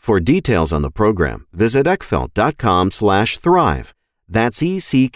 For details on the program, visit eckfeldt.com slash thrive. That's E-C-K-F-E-L-D-T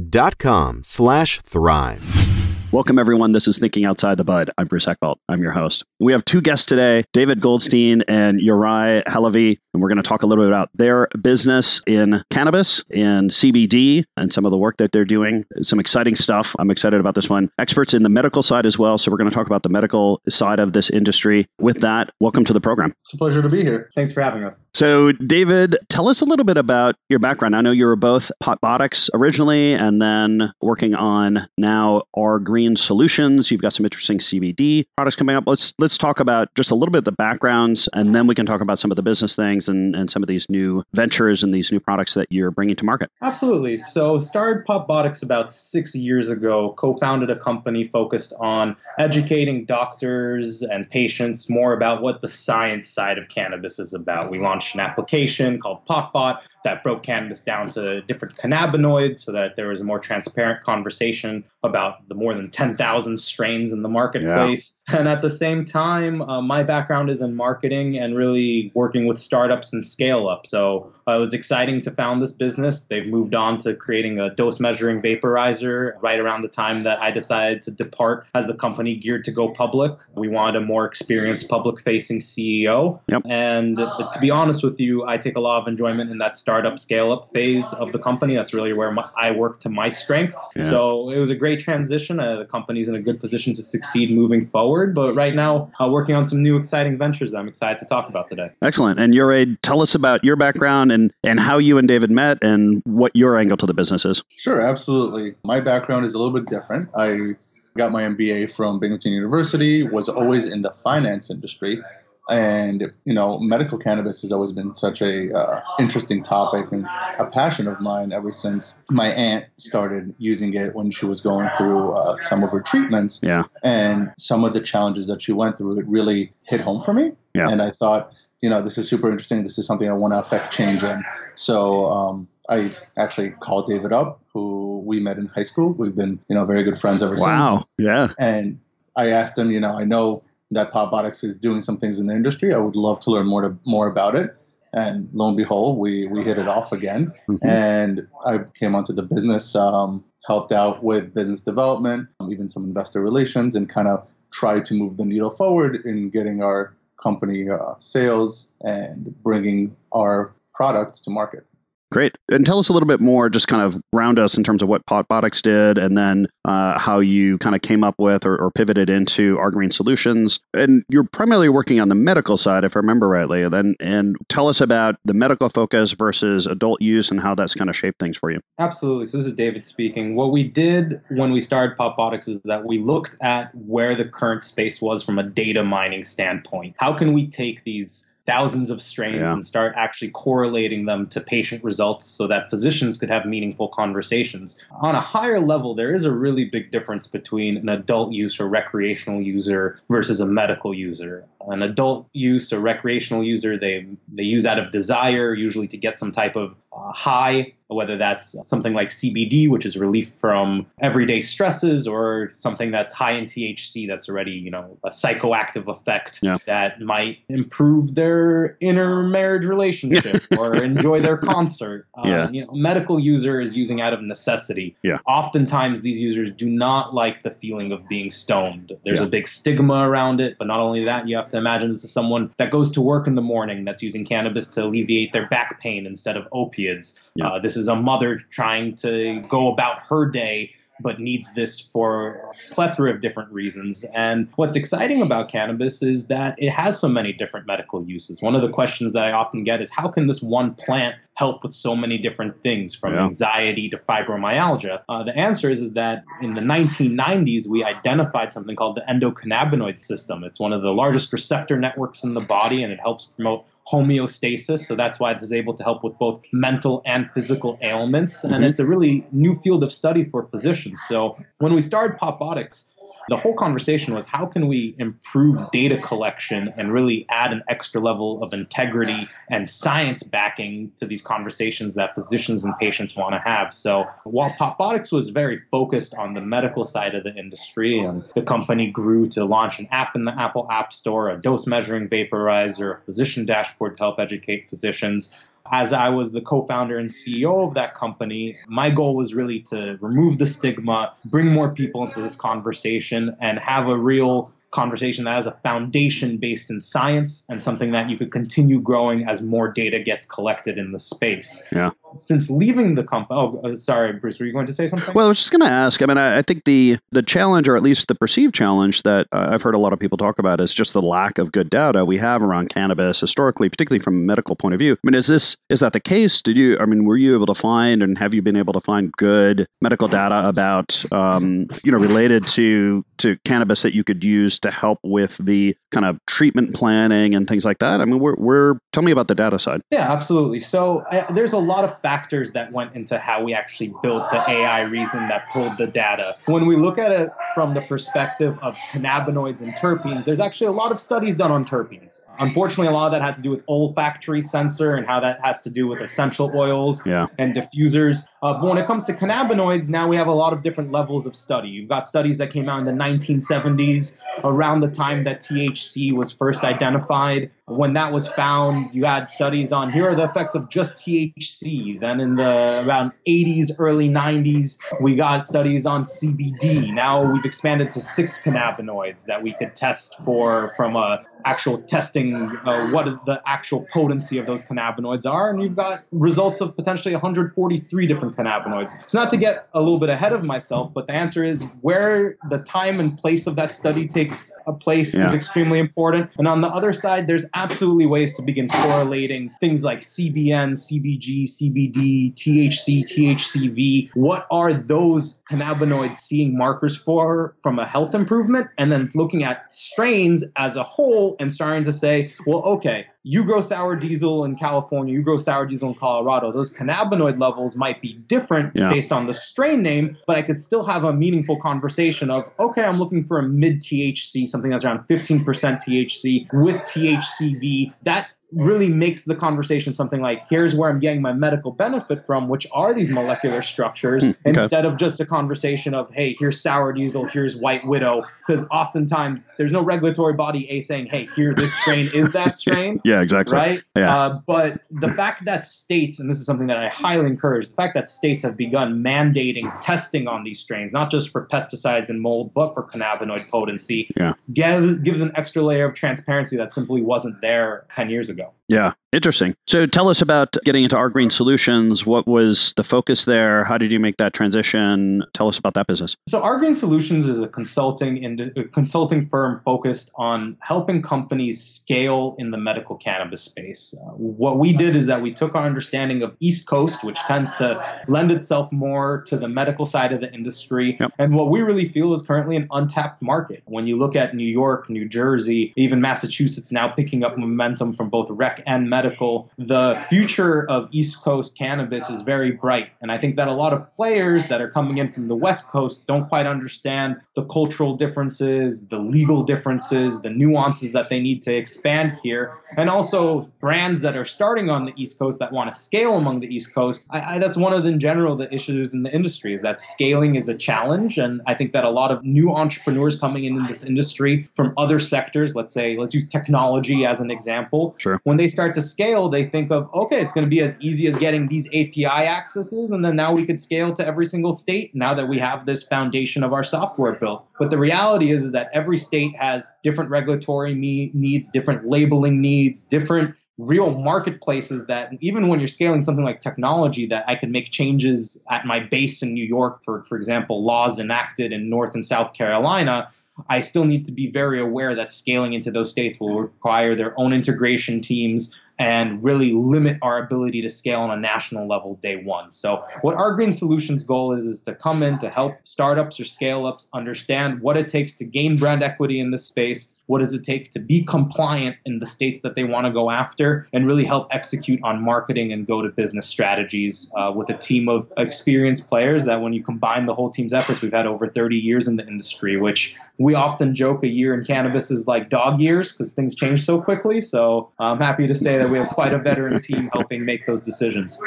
dot com slash thrive. Welcome, everyone. This is Thinking Outside the Bud. I'm Bruce Eckfeldt. I'm your host. We have two guests today, David Goldstein and Uri Halevi, and we're going to talk a little bit about their business in cannabis, in CBD, and some of the work that they're doing. Some exciting stuff. I'm excited about this one. Experts in the medical side as well. So we're going to talk about the medical side of this industry. With that, welcome to the program. It's a pleasure to be here. Thanks for having us. So, David, tell us a little bit about your background. I know you were both Potbotics originally and then working on now our Green Solutions. You've got some interesting CBD products coming up. Let's let's talk about just a little bit of the backgrounds, and then we can talk about some of the business things and, and some of these new ventures and these new products that you're bringing to market. Absolutely. So, started Potbotics about six years ago. Co-founded a company focused on educating doctors and patients more about what the science side of cannabis is about. We launched an application called Potbot that broke cannabis down to different cannabinoids so that there was a more transparent conversation about the more than 10,000 strains in the marketplace. Yeah. And at the same time, uh, my background is in marketing and really working with startups and scale up. So uh, it was exciting to found this business. They've moved on to creating a dose measuring vaporizer right around the time that I decided to depart as the company geared to go public. We wanted a more experienced public facing CEO. Yep. And to be honest with you, I take a lot of enjoyment in that startup scale up phase of the company. That's really where my, I work to my strengths. Yeah. So it was a great transition. Uh, the company's in a good position to succeed moving forward. But right now, uh, working on some new exciting ventures that I'm excited to talk about today. Excellent. And Uri, tell us about your background and, and how you and David met and what your angle to the business is. Sure, absolutely. My background is a little bit different. I got my MBA from Binghamton University, was always in the finance industry. And, you know, medical cannabis has always been such a uh, interesting topic and a passion of mine ever since my aunt started using it when she was going through uh, some of her treatments. Yeah. And some of the challenges that she went through, it really hit home for me. Yeah. And I thought, you know, this is super interesting. This is something I want to affect change in. So um, I actually called David up, who we met in high school. We've been, you know, very good friends ever wow. since. Wow. Yeah. And I asked him, you know, I know that Potbotics is doing some things in the industry. I would love to learn more to, more about it. And lo and behold, we we hit it off again. Mm-hmm. And I came onto the business, um, helped out with business development, um, even some investor relations, and kind of tried to move the needle forward in getting our company uh, sales and bringing our products to market. Great. And tell us a little bit more, just kind of round us in terms of what Potbotics did and then uh, how you kind of came up with or, or pivoted into Our Green Solutions. And you're primarily working on the medical side, if I remember rightly. Then, and tell us about the medical focus versus adult use and how that's kind of shaped things for you. Absolutely. So this is David speaking. What we did when we started Potbotics is that we looked at where the current space was from a data mining standpoint. How can we take these thousands of strains yeah. and start actually correlating them to patient results so that physicians could have meaningful conversations. On a higher level, there is a really big difference between an adult use or recreational user versus a medical user. An adult use or recreational user, they they use out of desire, usually to get some type of high whether that's something like CBD, which is relief from everyday stresses, or something that's high in THC that's already, you know, a psychoactive effect yeah. that might improve their intermarriage relationship or enjoy their concert. Um, yeah. You know, medical user is using out of necessity. Yeah. Oftentimes, these users do not like the feeling of being stoned. There's yeah. a big stigma around it, but not only that, you have to imagine this is someone that goes to work in the morning that's using cannabis to alleviate their back pain instead of opiates. Yeah. Uh, this is a mother trying to go about her day but needs this for a plethora of different reasons. And what's exciting about cannabis is that it has so many different medical uses. One of the questions that I often get is how can this one plant help with so many different things from yeah. anxiety to fibromyalgia? Uh, the answer is, is that in the 1990s, we identified something called the endocannabinoid system. It's one of the largest receptor networks in the body and it helps promote homeostasis. So that's why it's able to help with both mental and physical ailments. And mm-hmm. it's a really new field of study for physicians. So when we started Potbotics, the whole conversation was how can we improve data collection and really add an extra level of integrity and science backing to these conversations that physicians and patients want to have. So while Potbotics was very focused on the medical side of the industry, and the company grew to launch an app in the Apple App Store, a dose measuring vaporizer, a physician dashboard to help educate physicians as I was the co founder and CEO of that company, my goal was really to remove the stigma, bring more people into this conversation, and have a real conversation that has a foundation based in science and something that you could continue growing as more data gets collected in the space. Yeah. Since leaving the company, oh, uh, sorry, Bruce, were you going to say something? Well, I was just going to ask. I mean, I, I, think the the challenge, or at least the perceived challenge that uh, I've heard a lot of people talk about, is just the lack of good data we have around cannabis historically, particularly from a medical point of view. I mean, is this is that the case? Did you? I mean, were you able to find, and have you been able to find good medical data about, um, you know, related to to cannabis that you could use to help with the kind of treatment planning and things like that? I mean, we're, we're tell me about the data side. Yeah, absolutely. So uh, there's a lot of factors that went into how we actually built the AI reason that pulled the data. When we look at it from the perspective of cannabinoids and terpenes, there's actually a lot of studies done on terpenes. Unfortunately, a lot of that had to do with olfactory sensor and how that has to do with essential oils yeah. and diffusers. Uh, but when it comes to cannabinoids, now we have a lot of different levels of study. You've got studies that came out in the 1970s around the time that THC was first identified. When that was found, you had studies on here are the effects of just THC. Then in the around 80s, early 90s, we got studies on CBD. Now we've expanded to six cannabinoids that we could test for from a actual testing uh, what the actual potency of those cannabinoids are, and you've got results of potentially 143 different cannabinoids. So not to get a little bit ahead of myself, but the answer is where the time and place of that study takes a place yeah. is extremely important. And on the other side, there's absolutely ways to begin correlating things like CBN, CBG, CBD, THC, THCV. What are those cannabinoids seeing markers for from a health improvement? And then looking at strains as a whole and starting to say, well, okay, you grow sour diesel in California, you grow sour diesel in Colorado. Those cannabinoid levels might be different yeah. based on the strain name, but I could still have a meaningful conversation of, okay, I'm looking for a mid THC, something that's around 15% THC with THCV. That really makes the conversation something like here's where i'm getting my medical benefit from which are these molecular structures Hmm, okay. instead of just a conversation of hey here's sour diesel here's white widow because oftentimes there's no regulatory body a saying hey here this strain is that strain Yeah, exactly. right? Yeah. Uh, but the fact that states, and this is something that I highly encourage, the fact that states have begun mandating testing on these strains, not just for pesticides and mold, but for cannabinoid potency, Yeah. gives, gives an extra layer of transparency that simply wasn't there 10 years ago ago. Yeah, interesting. So tell us about getting into Our Green Solutions. What was the focus there? How did you make that transition? Tell us about that business. So, Our Green Solutions is a consulting and a consulting firm focused on helping companies scale in the medical cannabis space. Uh, what we did is that we took our understanding of East Coast, which tends to lend itself more to the medical side of the industry, Yep. and what we really feel is currently an untapped market. When you look at New York, New Jersey, even Massachusetts now picking up momentum from both rec and medical, the future of East Coast cannabis is very bright. And I think that a lot of players that are coming in from the West Coast don't quite understand the cultural differences, the legal differences, the nuances that they need to expand here. And also brands that are starting on the East Coast that want to scale among the East Coast. I, I, that's one of the in general the issues in the industry is that scaling is a challenge. And I think that a lot of new entrepreneurs coming in in this industry from other sectors, let's say, let's use technology as an example. Sure. When they start to scale, they think of, okay, it's going to be as easy as getting these API accesses. And then now we could scale to every single state now that we have this foundation of our software built. But the reality is, is that every state has different regulatory me- needs, different labeling needs, different real marketplaces that even when you're scaling something like technology that I could make changes at my base in New York for for example laws enacted in North and South Carolina I still need to be very aware that scaling into those states will require their own integration teams and really limit our ability to scale on a national level day one. So, what our Green Solutions goal is, is to come in to help startups or scale ups understand what it takes to gain brand equity in this space. What does it take to be compliant in the states that they want to go after and really help execute on marketing and go to business strategies uh, with a team of experienced players that, when you combine the whole team's efforts, we've had over 30 years in the industry, which we often joke a year in cannabis is like dog years because things change so quickly. So, I'm happy to say that we have quite a veteran team helping make those decisions.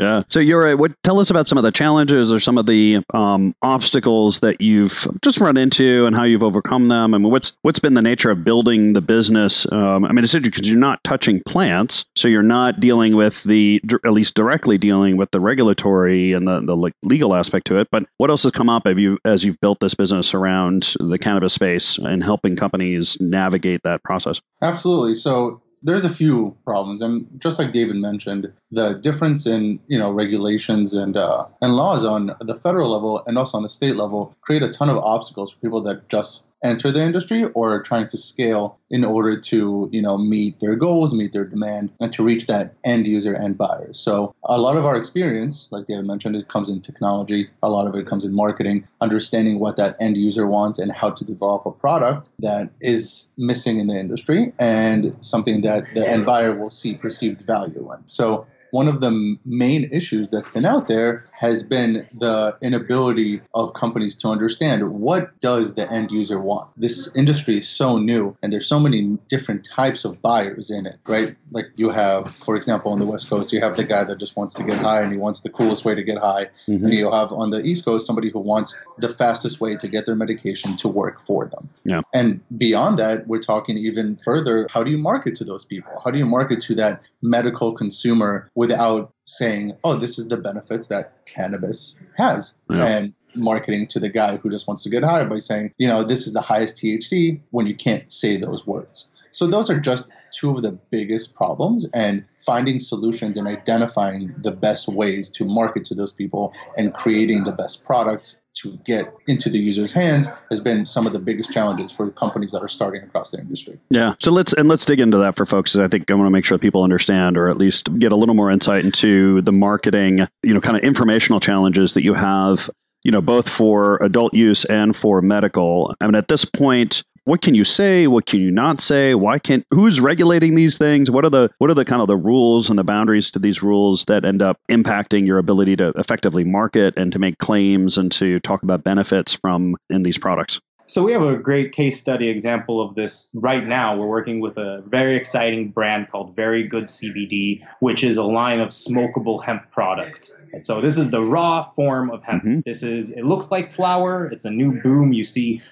Yeah. So you're what? Tell us about some of the challenges or some of the um, obstacles that you've just run into and how you've overcome them. I mean, what's what's been the nature of building the business? Um, I mean, it's interesting because you're not touching plants, so you're not dealing with the at least directly dealing with the regulatory and the the legal aspect to it. But what else has come up have you as you've built this business around the cannabis space and helping companies navigate that process? Absolutely. So there's a few problems, and just like David mentioned, the difference in you know regulations and uh, and laws on the federal level and also on the state level create a ton of obstacles for people that just enter the industry or are trying to scale in order to you know meet their goals, meet their demand, and to reach that end user and buyers. So a lot of our experience, like David mentioned, it comes in technology. A lot of it comes in marketing, understanding what that end user wants and how to develop a product that is missing in the industry and something that the end buyer will see perceived value in. So one of the main issues that's been out there has been the inability of companies to understand what does the end user want. This industry is so new and there's so many different types of buyers in it, right? Like you have, for example, on the West Coast, you have the guy that just wants to get high and he wants the coolest way to get high. Mhm. And you have on the East Coast somebody who wants the fastest way to get their medication to work for them. Yeah. And beyond that, we're talking even further, how do you market to those people? How do you market to that medical consumer without saying, oh, this is the benefits that cannabis has? Yeah. And marketing to the guy who just wants to get high by saying, you know, this is the highest THC when you can't say those words. So those are just two of the biggest problems and finding solutions and identifying the best ways to market to those people and creating the best products to get into the user's hands has been some of the biggest challenges for companies that are starting across the industry. Yeah. So let's and let's dig into that for folks. I think I want to make sure people understand, or at least get a little more insight into the marketing, you know, kind of informational challenges that you have, you know, both for adult use and for medical. I mean, at this point, what can you say? What can you not say? Why can't? Who's regulating these things? What are the what are the kind of the rules and the boundaries to these rules that end up impacting your ability to effectively market and to make claims and to talk about benefits from in these products? So we have a great case study example of this right now. We're working with a very exciting brand called Very Good CBD, which is a line of smokable hemp product. So this is the raw form of hemp. Mhm. This is it looks like flour. It's a new boom. You see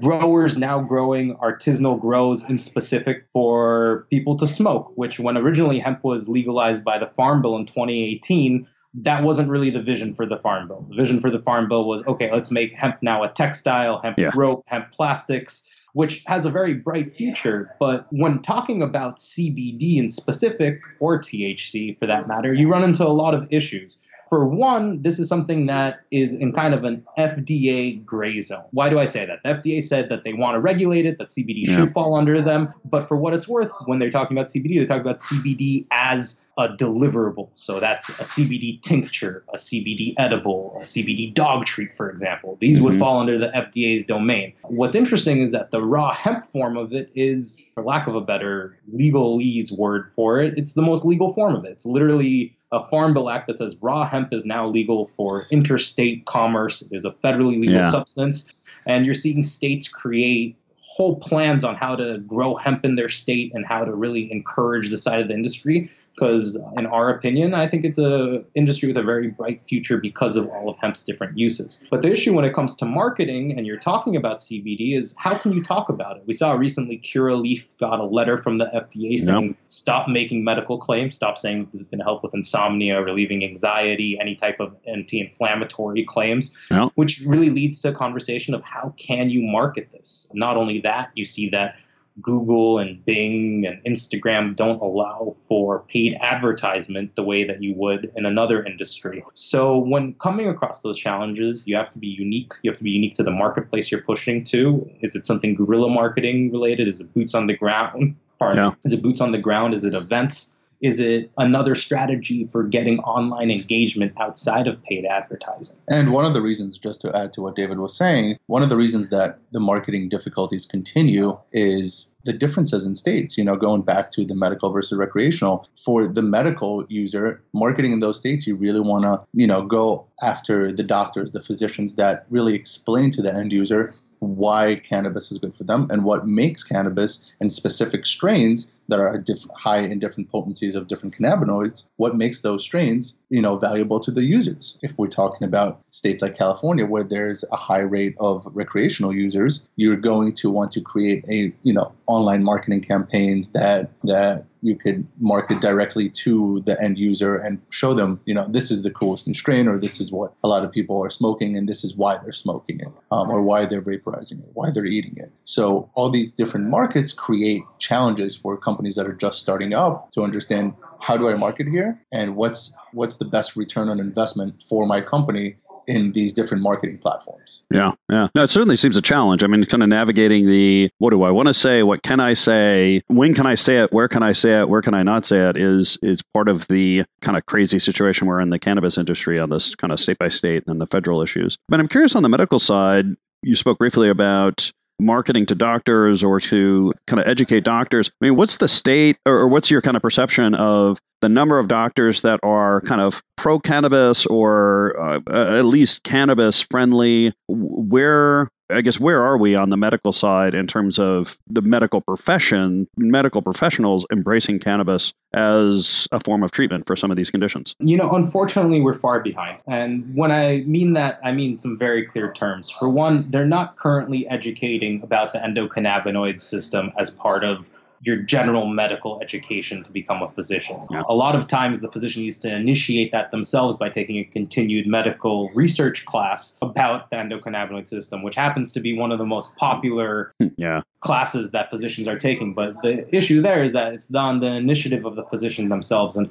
growers now growing artisanal grows in specific for people to smoke, which when originally hemp was legalized by the Farm Bill in 2018, that wasn't really the vision for the Farm Bill. The vision for the Farm Bill was okay, let's make hemp now a textile, hemp Yeah. rope, hemp plastics, which has a very bright future. But when talking about CBD in specific, or THC for that matter, you run into a lot of issues. For one, this is something that is in kind of an FDA gray zone. Why do I say that? The FDA said that they want to regulate it, that CBD Yeah. should fall under them. But for what it's worth, when they're talking about CBD, they're talking about CBD as a deliverable. So that's a CBD tincture, a CBD edible, a CBD dog treat, for example. These would Mhm. fall under the FDA's domain. What's interesting is that the raw hemp form of it is, for lack of a better legalese word for it, it's the most legal form of it. It's literally a farm bill act that says raw hemp is now legal for interstate commerce. It is a federally legal Yeah. substance. And you're seeing states create whole plans on how to grow hemp in their state and how to really encourage the side of the industry because in our opinion i think it's a industry with a very bright future because of all of hemp's different uses. But the issue when it comes to marketing and you're talking about cbd is how can you talk about it? We saw recently curaleaf got a letter from the fda saying stop making medical claims. Stop saying this is going to help with insomnia relieving anxiety any type of anti-inflammatory claims which really leads to a conversation of how can you market this? Not only that you see that Google and Bing and Instagram don't allow for paid advertisement the way that you would in another industry. So when coming across those challenges, you have to be unique. You have to be unique to the marketplace you're pushing to. Is it something guerrilla marketing related? Is it boots on the ground? Pardon. Is it boots on the ground? Is it events? Is it another strategy for getting online engagement outside of paid advertising? And one of the reasons, just to add to what David was saying, one of the reasons that the marketing difficulties continue is the differences in states. You know, going back to the medical versus recreational, for the medical user, marketing in those states, you really want to, you know, go after the doctors, the physicians that really explain to the end user why cannabis is good for them and what makes cannabis and specific strains that are diff- high in different potencies of different cannabinoids, what makes those strains, you know, valuable to the users. If we're talking about states like California where there's a high rate of recreational users, you're going to want to create a, you know, online marketing campaigns that that you could market directly to the end user and show them, you know, this is the coolest new strain, or this is what a lot of people are smoking, and this is why they're smoking it, um, or why they're vaporizing it, why they're eating it. So all these different markets create challenges for companies that are just starting up to understand how do I market here, and what's what's the best return on investment for my company in these different marketing platforms. Yeah, yeah. No, it certainly seems a challenge. I mean, kind of navigating the what do I want to say, what can I say, when can I say it, where can I say it, where can I not say it is is part of the kind of crazy situation we're in the cannabis industry on this kind of state by state and the federal issues. But I'm curious on the medical side. You spoke briefly about marketing to doctors or to kind of educate doctors. I mean, what's the state or, or what's your kind of perception of the number of doctors that are kind of pro cannabis or uh, at least cannabis friendly? Where I guess where are we on the medical side in terms of the medical profession, medical professionals embracing cannabis as a form of treatment for some of these conditions? You know, unfortunately, we're far behind. And when I mean that, I mean some very clear terms. For one, they're not currently educating about the endocannabinoid system as part of your general medical education to become a physician. Yeah. A lot of times, the physician needs to initiate that themselves by taking a continued medical research class about the endocannabinoid system, which happens to be one of the most popular hmm, Yeah. classes that physicians are taking. But the issue there is that it's on the initiative of the physician themselves. And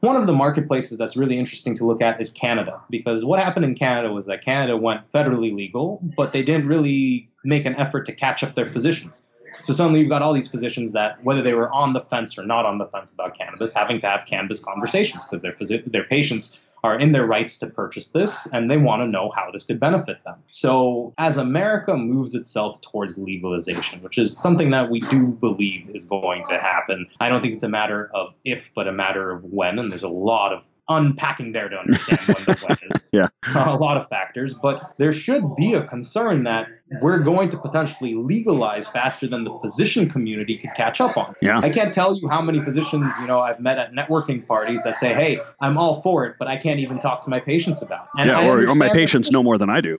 one of the marketplaces that's really interesting to look at is Canada, because what happened in Canada was that Canada went federally legal, but they didn't really make an effort to catch up their physicians. So suddenly you've got all these physicians that, whether they were on the fence or not on the fence about cannabis, having to have cannabis conversations because their phys- their patients are in their rights to purchase this and they want to know how this could benefit them. So as America moves itself towards legalization, which is something that we do believe is going to happen, I don't think it's a matter of if, but a matter of when. And there's a lot of unpacking there to understand when the when is Yeah. a lot of factors, but there should be a concern that we're going to potentially legalize faster than the physician community could catch up on. Yeah. I can't tell you how many physicians, you know, I've met at networking parties that say, "Hey, I'm all for it, but I can't even talk to my patients about." It. And yeah, I or, or my patients know more than I do.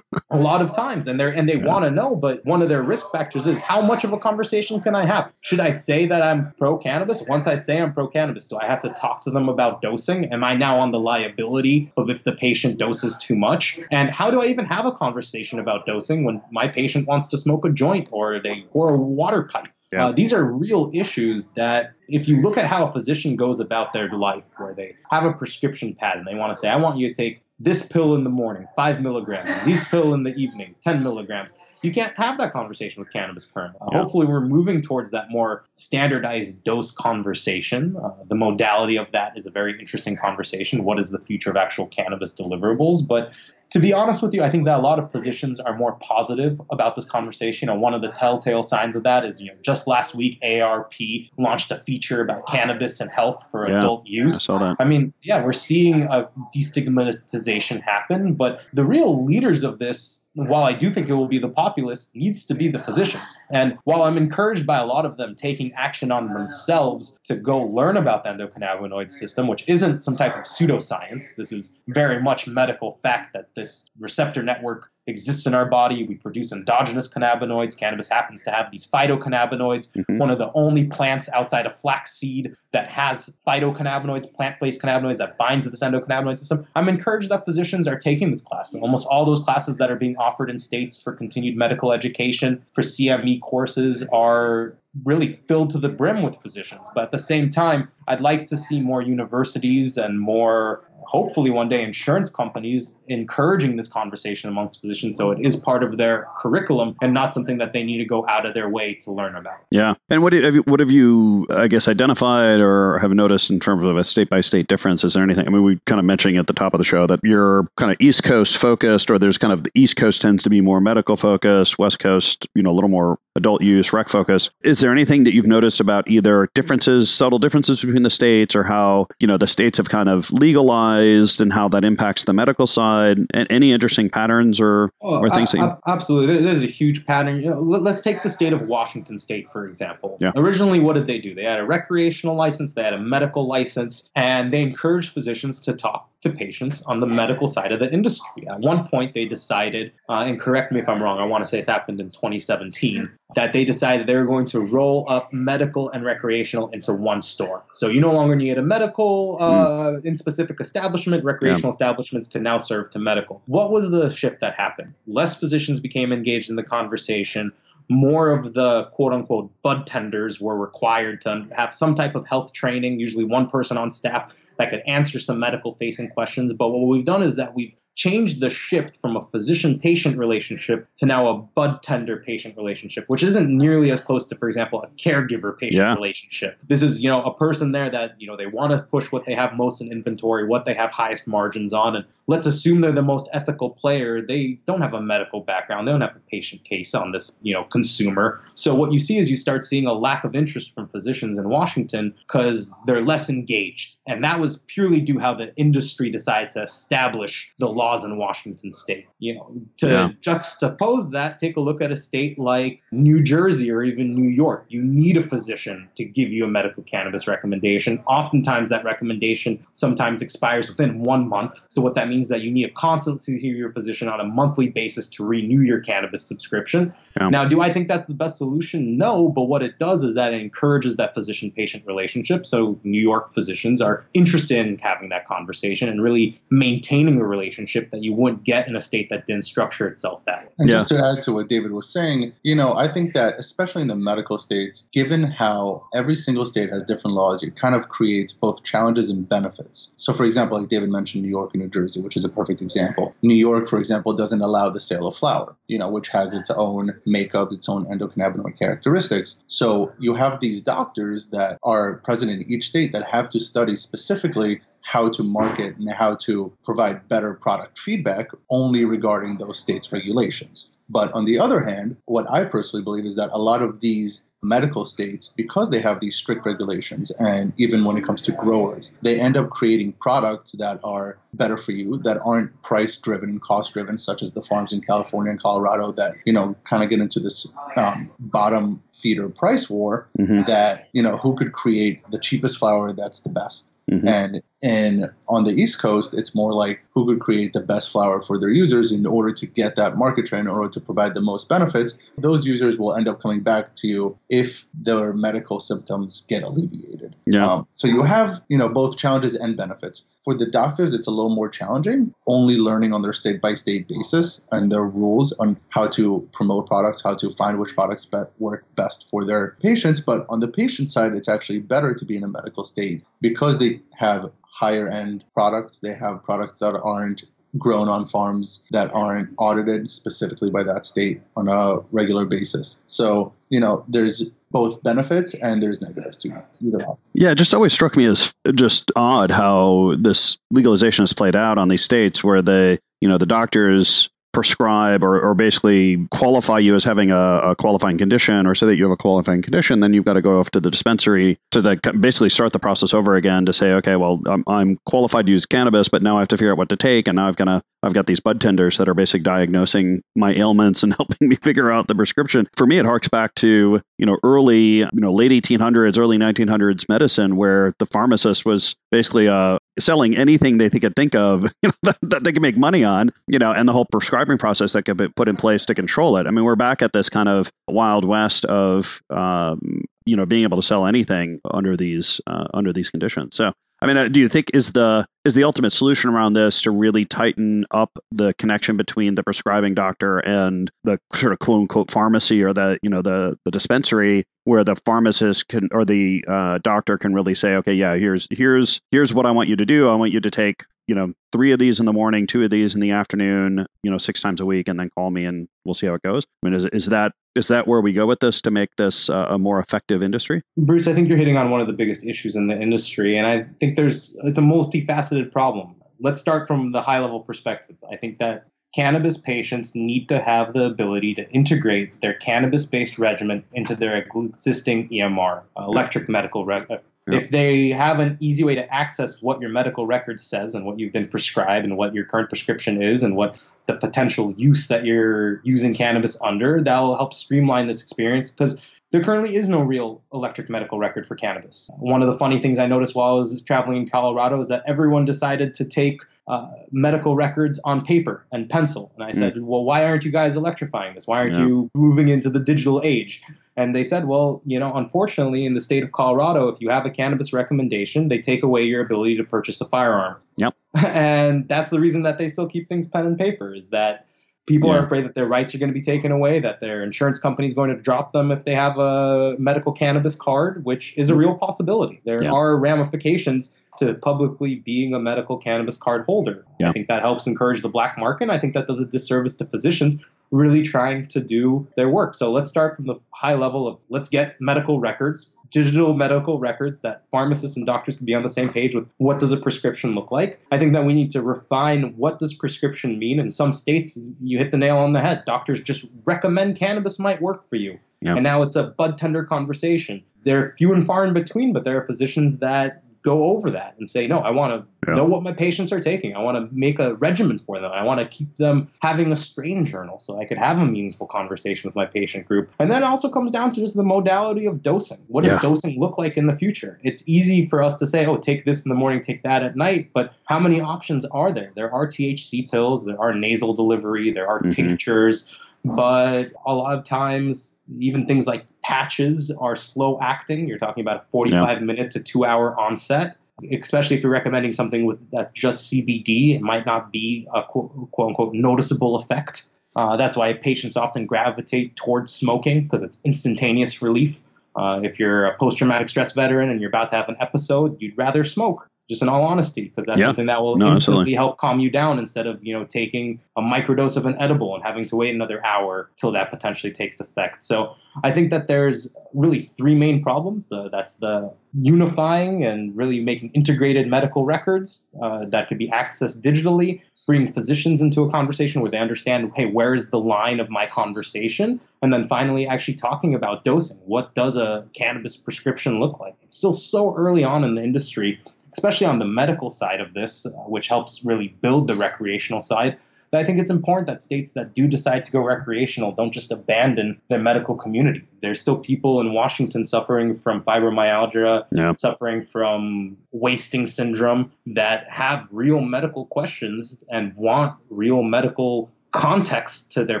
a lot of times and they're and they want to know but one of their risk factors is how much of a conversation can i have should i say that i'm pro cannabis once i say i'm pro cannabis do i have to talk to them about dosing am i now on the liability of if the patient doses too much and how do i even have a conversation about dosing when my patient wants to smoke a joint or they pour a water pipe Yeah. uh, these are real issues that, if you look at how a physician goes about their life, where they have a prescription pad and they want to say, I want you to take this pill in the morning, five milligrams, and this pill in the evening, 10 milligrams. You can't have that conversation with cannabis currently. Uh, Yeah. Hopefully, we're moving towards that more standardized dose conversation. Uh, the modality of that is a very interesting conversation. What is the future of actual cannabis deliverables? But to be honest with you, I think that a lot of physicians are more positive about this conversation. And one of the telltale signs of that is, you know, just last week, AARP launched a feature about cannabis and health for Yeah, adult I use. saw that. I mean, yeah, we're seeing a destigmatization happen, but the real leaders of this, while I do think it will be the populace, needs to be the physicians. And while I'm encouraged by a lot of them taking action on themselves to go learn about the endocannabinoid system, which isn't some type of pseudoscience, this is very much medical fact that this receptor network exists in our body. We produce endogenous cannabinoids. Cannabis happens to have these phytocannabinoids, Mhm. one of the only plants outside of flaxseed that has phytocannabinoids, plant-based cannabinoids that binds to this endocannabinoid system. I'm encouraged that physicians are taking this class. And almost all those classes that are being offered in states for continued medical education, for CME courses, are really filled to the brim with physicians. But at the same time, I'd like to see more universities and more, hopefully one day, insurance companies encouraging this conversation amongst physicians so it is part of their curriculum and not something that they need to go out of their way to learn about. Yeah. And what have you, what have you, I guess, identified or have noticed in terms of a state by state difference? Is there anything? I mean, we kind of mentioning at the top of the show that you're kind of East Coast focused, or there's kind of the East Coast tends to be more medical focused, West Coast, you know, a little more adult use, rec focus. Is there anything that you've noticed about either differences, subtle differences between the states, or how, you know, the states have kind of legalized and how that impacts the medical side? And any interesting patterns or, oh, or things that you. absolutely. There's a huge pattern. You know, let- let's take the state of Washington State, for example. Yeah. Originally, what did they do? They had a recreational license, they had a medical license, and they encouraged physicians to talk to patients on the medical side of the industry. At one point, they decided, uh, and correct me if I'm wrong, I want to say this happened in 2017, that they decided they were going to roll up medical and recreational into one store. So you no longer need a medical uh, in specific establishment. Recreational establishments can now serve to medical. What was the shift that happened? Less physicians became engaged in the conversation. More of the quote unquote bud tenders were required to have some type of health training, usually one person on staff that could answer some medical facing questions. But what we've done is that we've changed the shift from a physician patient relationship to now a bud tender patient relationship, which isn't nearly as close to, for example, a caregiver patient Yeah. relationship. This is, you know, a person there that, you know, they want to push what they have most in inventory, what they have highest margins on. And let's assume they're the most ethical player. They don't have a medical background. They don't have a patient case on this, you know, consumer. So what you see is you start seeing a lack of interest from physicians in Washington because they're less engaged. And that was purely due how the industry decided to establish the laws in Washington state. You know, to Yeah. juxtapose that, take a look at a state like New Jersey or even New York. You need a physician to give you a medical cannabis recommendation. Oftentimes that recommendation sometimes expires within one month. So what that means is that you need to constantly see your physician on a monthly basis to renew your cannabis subscription. Yeah. Now, do I think that's the best solution? No, but what it does is that it encourages that physician patient relationship. So New York physicians are interested in having that conversation and really maintaining a relationship that you wouldn't get in a state that didn't structure itself that way. And Yeah. just to add to what David was saying, you know, I think that especially in the medical states, given how every single state has different laws, it kind of creates both challenges and benefits. So, for example, like David mentioned, New York and New Jersey, which is a perfect example. New York, for example, doesn't allow the sale of flour, you know, which has its own makeup, its own endocannabinoid characteristics. So you have these doctors that are present in each state that have to study specifically how to market and how to provide better product feedback only regarding those states' regulations. But on the other hand, what I personally believe is that a lot of these medical states, because they have these strict regulations, and even when it comes to growers, they end up creating products that are better for you, that aren't price driven, cost driven, such as the farms in California and Colorado that, you know, kind of get into this um, bottom feeder price war mm-hmm. that, you know, who could create the cheapest flower that's the best. Mm-hmm. And and on the East Coast, it's more like who could create the best flower for their users in order to get that market trend, in order to provide the most benefits. Those users will end up coming back to you if their medical symptoms get alleviated. Yeah. Um, so you have you know both challenges and benefits. For the doctors, it's a little more challenging, only learning on their state by state basis and their rules on how to promote products, how to find which products be- work best for their patients. But on the patient side, it's actually better to be in a medical state because they have higher end products. They have products that aren't grown on farms that aren't audited specifically by that state on a regular basis. So, you know, there's both benefits and there's negatives to either option. Yeah, it just always struck me as just odd how this legalization has played out on these states where the, you know, the doctors prescribe or, or basically qualify you as having a, a, qualifying condition or say that you have a qualifying condition, then you've got to go off to the dispensary to the, basically start the process over again to say, okay, well, I'm, I'm qualified to use cannabis, but now I have to figure out what to take. And now I've got to, I've got these bud tenders that are basically diagnosing my ailments and helping me figure out the prescription. For me, it harks back to, you know, early, you know, late 1800s, early 1900s medicine where the pharmacist was basically a, selling anything they could think of you know, that, that, they can make money on, you know, and the whole prescribing process that could be put in place to control it. I mean, we're back at this kind of wild west of, um, you know, being able to sell anything under these uh, under these conditions. So I mean, uh, do you think is the is the ultimate solution around this to really tighten up the connection between the prescribing doctor and the sort of quote unquote pharmacy or the you know the the dispensary where the pharmacist can or the uh, doctor can really say, okay, yeah, here's here's here's what I want you to do. I want you to take you know three of these in the morning, two of these in the afternoon, you know, six times a week, and then call me and we'll see how it goes. I mean, is is that is that where we go with this to make this uh, a more effective industry? Bruce, I think you're hitting on one of the biggest issues in the industry, and I think there's it's a multifaceted problem. Let's start from the high level perspective. I think that cannabis patients need to have the ability to integrate their cannabis based regimen into their existing EMR, electric medical re- if they have an easy way to access what your medical record says and what you've been prescribed and what your current prescription is and what the potential use that you're using cannabis under, that'll help streamline this experience because there currently is no real electric medical record for cannabis. One of the funny things I noticed while I was traveling in Colorado is that everyone decided to take uh, medical records on paper and pencil. And I said, mm. well, why aren't you guys electrifying this? Why aren't yeah. you moving into the digital age? And they said, well, you know, unfortunately, in the state of Colorado, if you have a cannabis recommendation, they take away your ability to purchase a firearm. Yep. and that's the reason that they still keep things pen and paper is that people yeah. are afraid that their rights are going to be taken away, that their insurance company is going to drop them if they have a medical cannabis card, which is a real possibility. There yeah. are ramifications to publicly being a medical cannabis card holder. Yeah. I think that helps encourage the black market. I think that does a disservice to physicians really trying to do their work. So let's start from the high level of let's get medical records, digital medical records that pharmacists and doctors can be on the same page with what does a prescription look like. I think that we need to refine what does prescription mean. In some states, you hit the nail on the head. Doctors just recommend cannabis might work for you. Yep. And now it's a bud tender conversation. They're few and far in between, but there are physicians that go over that and say, no, I want to yeah. know what my patients are taking. I want to make a regimen for them. I want to keep them having a strain journal so I could have a meaningful conversation with my patient group. And then it also comes down to just the modality of dosing. What does yeah. dosing look like in the future? It's easy for us to say, oh, take this in the morning, take that at night. But how many options are there? There are THC pills, there are nasal delivery, there are mm-hmm. tinctures but a lot of times even things like patches are slow acting. You're talking about a 45 yeah. minute to two hour onset especially if you're recommending something with that just cbd it might not be a quote, quote unquote noticeable effect. Uh, that's why patients often gravitate towards smoking because it's instantaneous relief. Uh, if you're a post-traumatic stress veteran and you're about to have an episode you'd rather smoke just in all honesty, because that's yeah. something that will no, instantly absolutely. help calm you down instead of you know taking a microdose of an edible and having to wait another hour till that potentially takes effect. So I think that there's really three main problems. The, that's the unifying and really making integrated medical records uh, that could be accessed digitally. bring physicians into a conversation where they understand, hey, where is the line of my conversation? And then finally, actually talking about dosing. What does a cannabis prescription look like? It's still so early on in the industry, especially on the medical side of this, uh, which helps really build the recreational side. But I think it's important that states that do decide to go recreational don't just abandon their medical community. There's still people in Washington suffering from fibromyalgia, Yeah. suffering from wasting syndrome that have real medical questions and want real medical context to their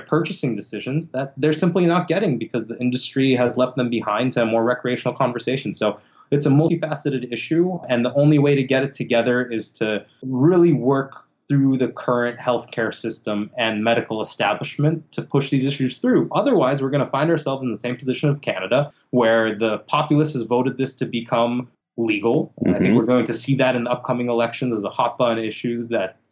purchasing decisions that they're simply not getting because the industry has left them behind to a more recreational conversation. So it's a multifaceted issue, and the only way to get it together is to really work through the current healthcare system and medical establishment to push these issues through. Otherwise, we're going to find ourselves in the same position of Canada, where the populace has voted this to become legal. And I think Mhm. we're going to see that in the upcoming elections as a hot button issue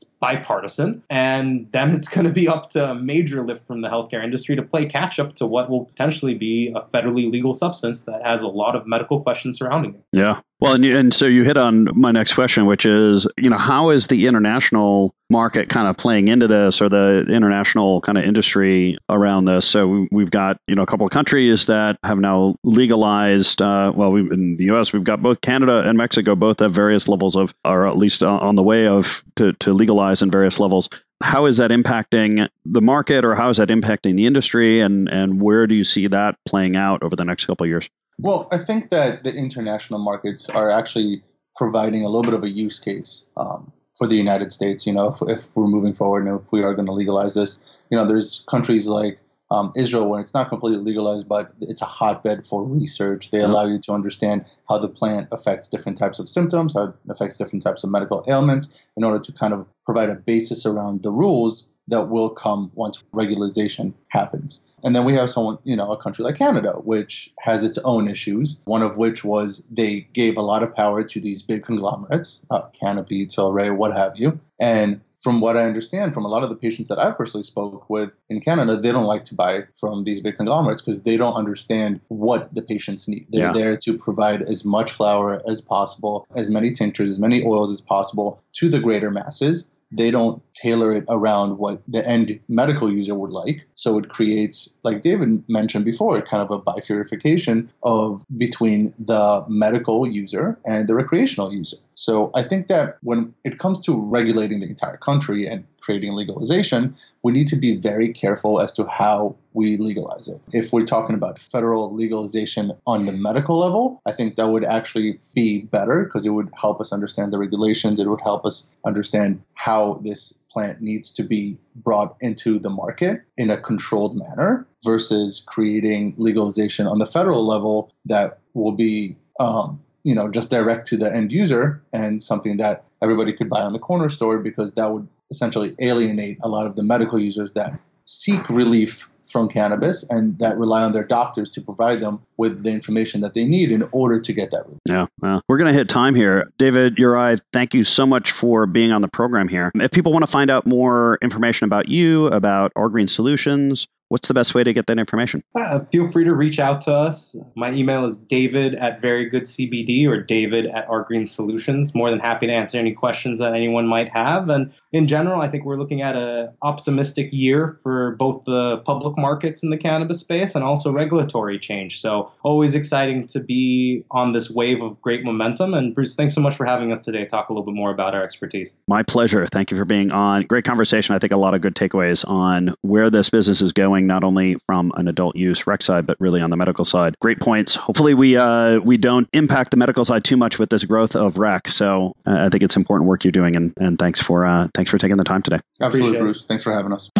that's bipartisan. And then it's going to be up to a major lift from the healthcare industry to play catch up to what will potentially be a federally legal substance that has a lot of medical questions surrounding it. Yeah. Well, and, you, and so you hit on my next question, which is, you know, how is the international market kind of playing into this or the international kind of industry around this? So we- we've got, you know, a couple of countries that have now legalized, uh, well, we, in the U.S., we've got both Canada and Mexico both have various levels of, or at least on the way of, to, to legalize in various levels. How is that impacting the market or how is that impacting the industry? And, and where do you see that playing out over the next couple of years? Well, I think that the international markets are actually providing a little bit of a use case um, for the United States. You know, if, if we're moving forward and if we are going to legalize this, you know, there's countries like um, Israel where it's not completely legalized, but it's a hotbed for research. They allow you to understand how the plant affects different types of symptoms, how it affects different types of medical ailments, in order to kind of provide a basis around the rules that will come once regularization happens. And then we have someone, you know, a country like Canada, which has its own issues. One of which was they gave a lot of power to these big conglomerates, uh, Canopy, Tilray, what have you. And from what I understand from a lot of the patients that I personally spoke with in Canada, they don't like to buy from these big conglomerates because they don't understand what the patients need. They're Yeah. there to provide as much flower as possible, as many tinctures, as many oils as possible to the greater masses they don't tailor it around what the end medical user would like. So it creates, like David mentioned before, kind of a bifurcation of between the medical user and the recreational user. So I think that when it comes to regulating the entire country and creating legalization, we need to be very careful as to how we legalize it. If we're talking about federal legalization on the medical level, I think that would actually be better because it would help us understand the regulations. It would help us understand how this plant needs to be brought into the market in a controlled manner versus creating legalization on the federal level that will be um, you know just direct to the end user and something that everybody could buy on the corner store because that would essentially alienate a lot of the medical users that seek relief from cannabis and that rely on their doctors to provide them with the information that they need in order to get that relief. Yeah, well, we're going to hit time here. David Uri, thank you so much for being on the program here. If people want to find out more information about you, about Our Green Solutions, what's the best way to get that information? Uh, feel free to reach out to us. My email is david at verygoodcbd or david at our green solutions. More than happy to answer any questions that anyone might have. And in general, I think we're looking at an optimistic year for both the public markets in the cannabis space and also regulatory change. So always exciting to be on this wave of great momentum. And Bruce, thanks so much for having us today. Talk a little bit more about our expertise. My pleasure. Thank you for being on. Great conversation. I think a lot of good takeaways on where this business is going, not only from an adult use rec side, but really on the medical side. Great points. Hopefully, we uh, we don't impact the medical side too much with this growth of rec. So uh, I think it's important work you're doing, and, and thanks for uh, thanks for taking the time today. Absolutely, Bruce. Thanks for having us.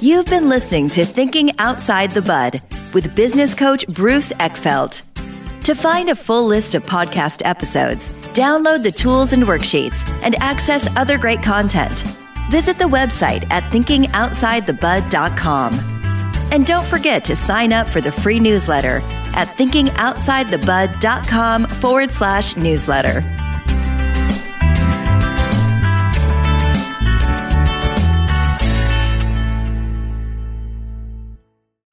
You've been listening to Thinking Outside the Bud with business coach Bruce Eckfeldt. To find a full list of podcast episodes, download the tools and worksheets, and access other great content, visit the website at thinkingoutsidethebud.com. And don't forget to sign up for the free newsletter at thinkingoutsidethebud.com forward slash newsletter.